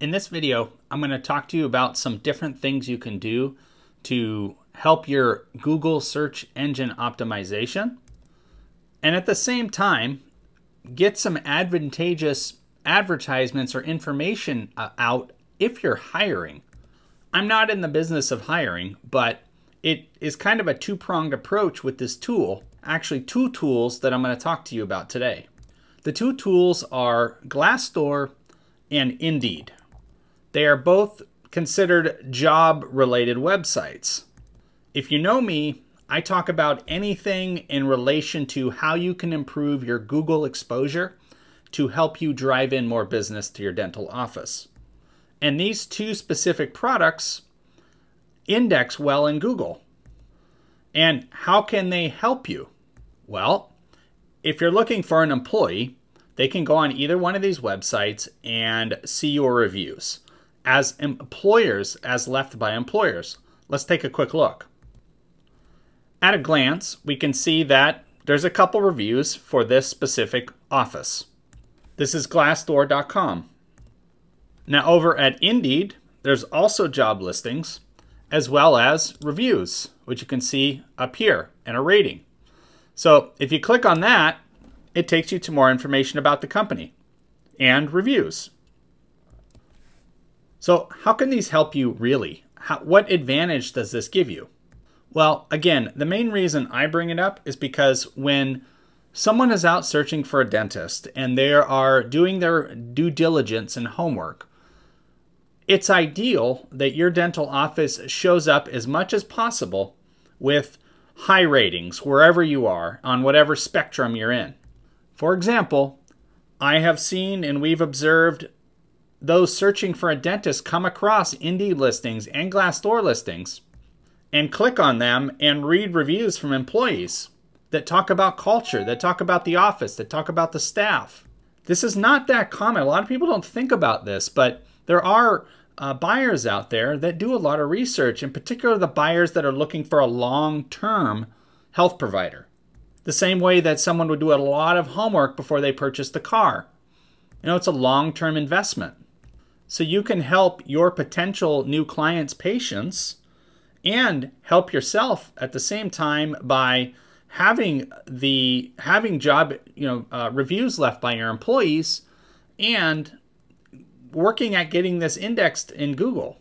In this video, I'm going to talk to you about some different things you can do to help your Google search engine optimization. And at the same time, get some advantageous advertisements or information uh, out if you're hiring. I'm not in the business of hiring, but it is kind of a two pronged approach with this tool. Actually, two tools that I'm going to talk to you about today. The two tools are Glassdoor and Indeed. They are both considered job related websites. If you know me, I talk about anything in relation to how you can improve your Google exposure to help you drive in more business to your dental office. And these two specific products index well in Google. And how can they help you? Well, if you're looking for an employee, they can go on either one of these websites and see your reviews as employers as left by employers. Let's take a quick look. At a glance, we can see that there's a couple reviews for this specific office. This is glassdoor.com. Now, over at Indeed, there's also job listings as well as reviews, which you can see up here, and a rating. So, if you click on that, it takes you to more information about the company and reviews. So, how can these help you really? How, what advantage does this give you? Well, again, the main reason I bring it up is because when someone is out searching for a dentist and they are doing their due diligence and homework, it's ideal that your dental office shows up as much as possible with high ratings wherever you are on whatever spectrum you're in. For example, I have seen and we've observed those searching for a dentist come across Indeed listings and Glassdoor listings and click on them and read reviews from employees that talk about culture, that talk about the office, that talk about the staff. This is not that common. A lot of people don't think about this, but there are uh, buyers out there that do a lot of research, in particular the buyers that are looking for a long term health provider. The same way that someone would do a lot of homework before they purchase the car. You know, it's a long term investment. So you can help your potential new clients' patients and help yourself at the same time by having the having job you know uh, reviews left by your employees and working at getting this indexed in Google.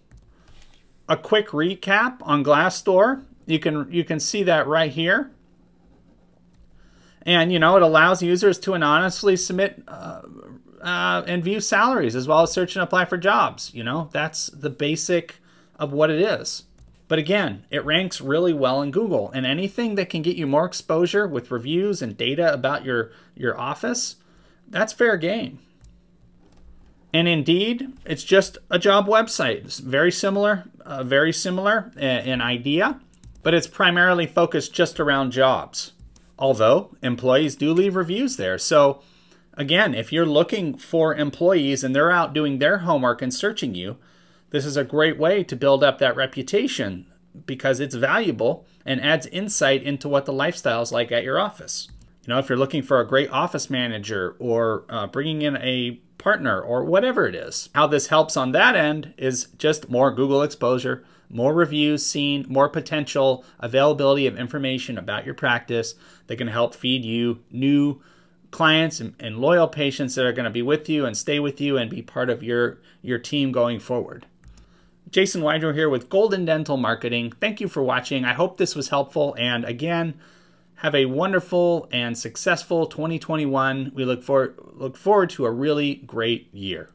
A quick recap on Glassdoor. You can you can see that right here. And you know it allows users to anonymously submit uh, uh, and view salaries as well as search and apply for jobs. You know, that's the basic of what it is. But again, it ranks really well in Google, and anything that can get you more exposure with reviews and data about your, your office, that's fair game. And Indeed, it's just a job website. It's very similar, uh, very similar in idea, but it's primarily focused just around jobs. Although employees do leave reviews there. So Again, if you're looking for employees and they're out doing their homework and searching you, this is a great way to build up that reputation because it's valuable and adds insight into what the lifestyle is like at your office. You know, if you're looking for a great office manager or uh, bringing in a partner or whatever it is, how this helps on that end is just more Google exposure, more reviews seen, more potential availability of information about your practice that can help feed you new clients and, and loyal patients that are going to be with you and stay with you and be part of your, your team going forward. Jason Weidner here with Golden Dental Marketing. Thank you for watching. I hope this was helpful. And again, have a wonderful and successful 2021. We look for look forward to a really great year.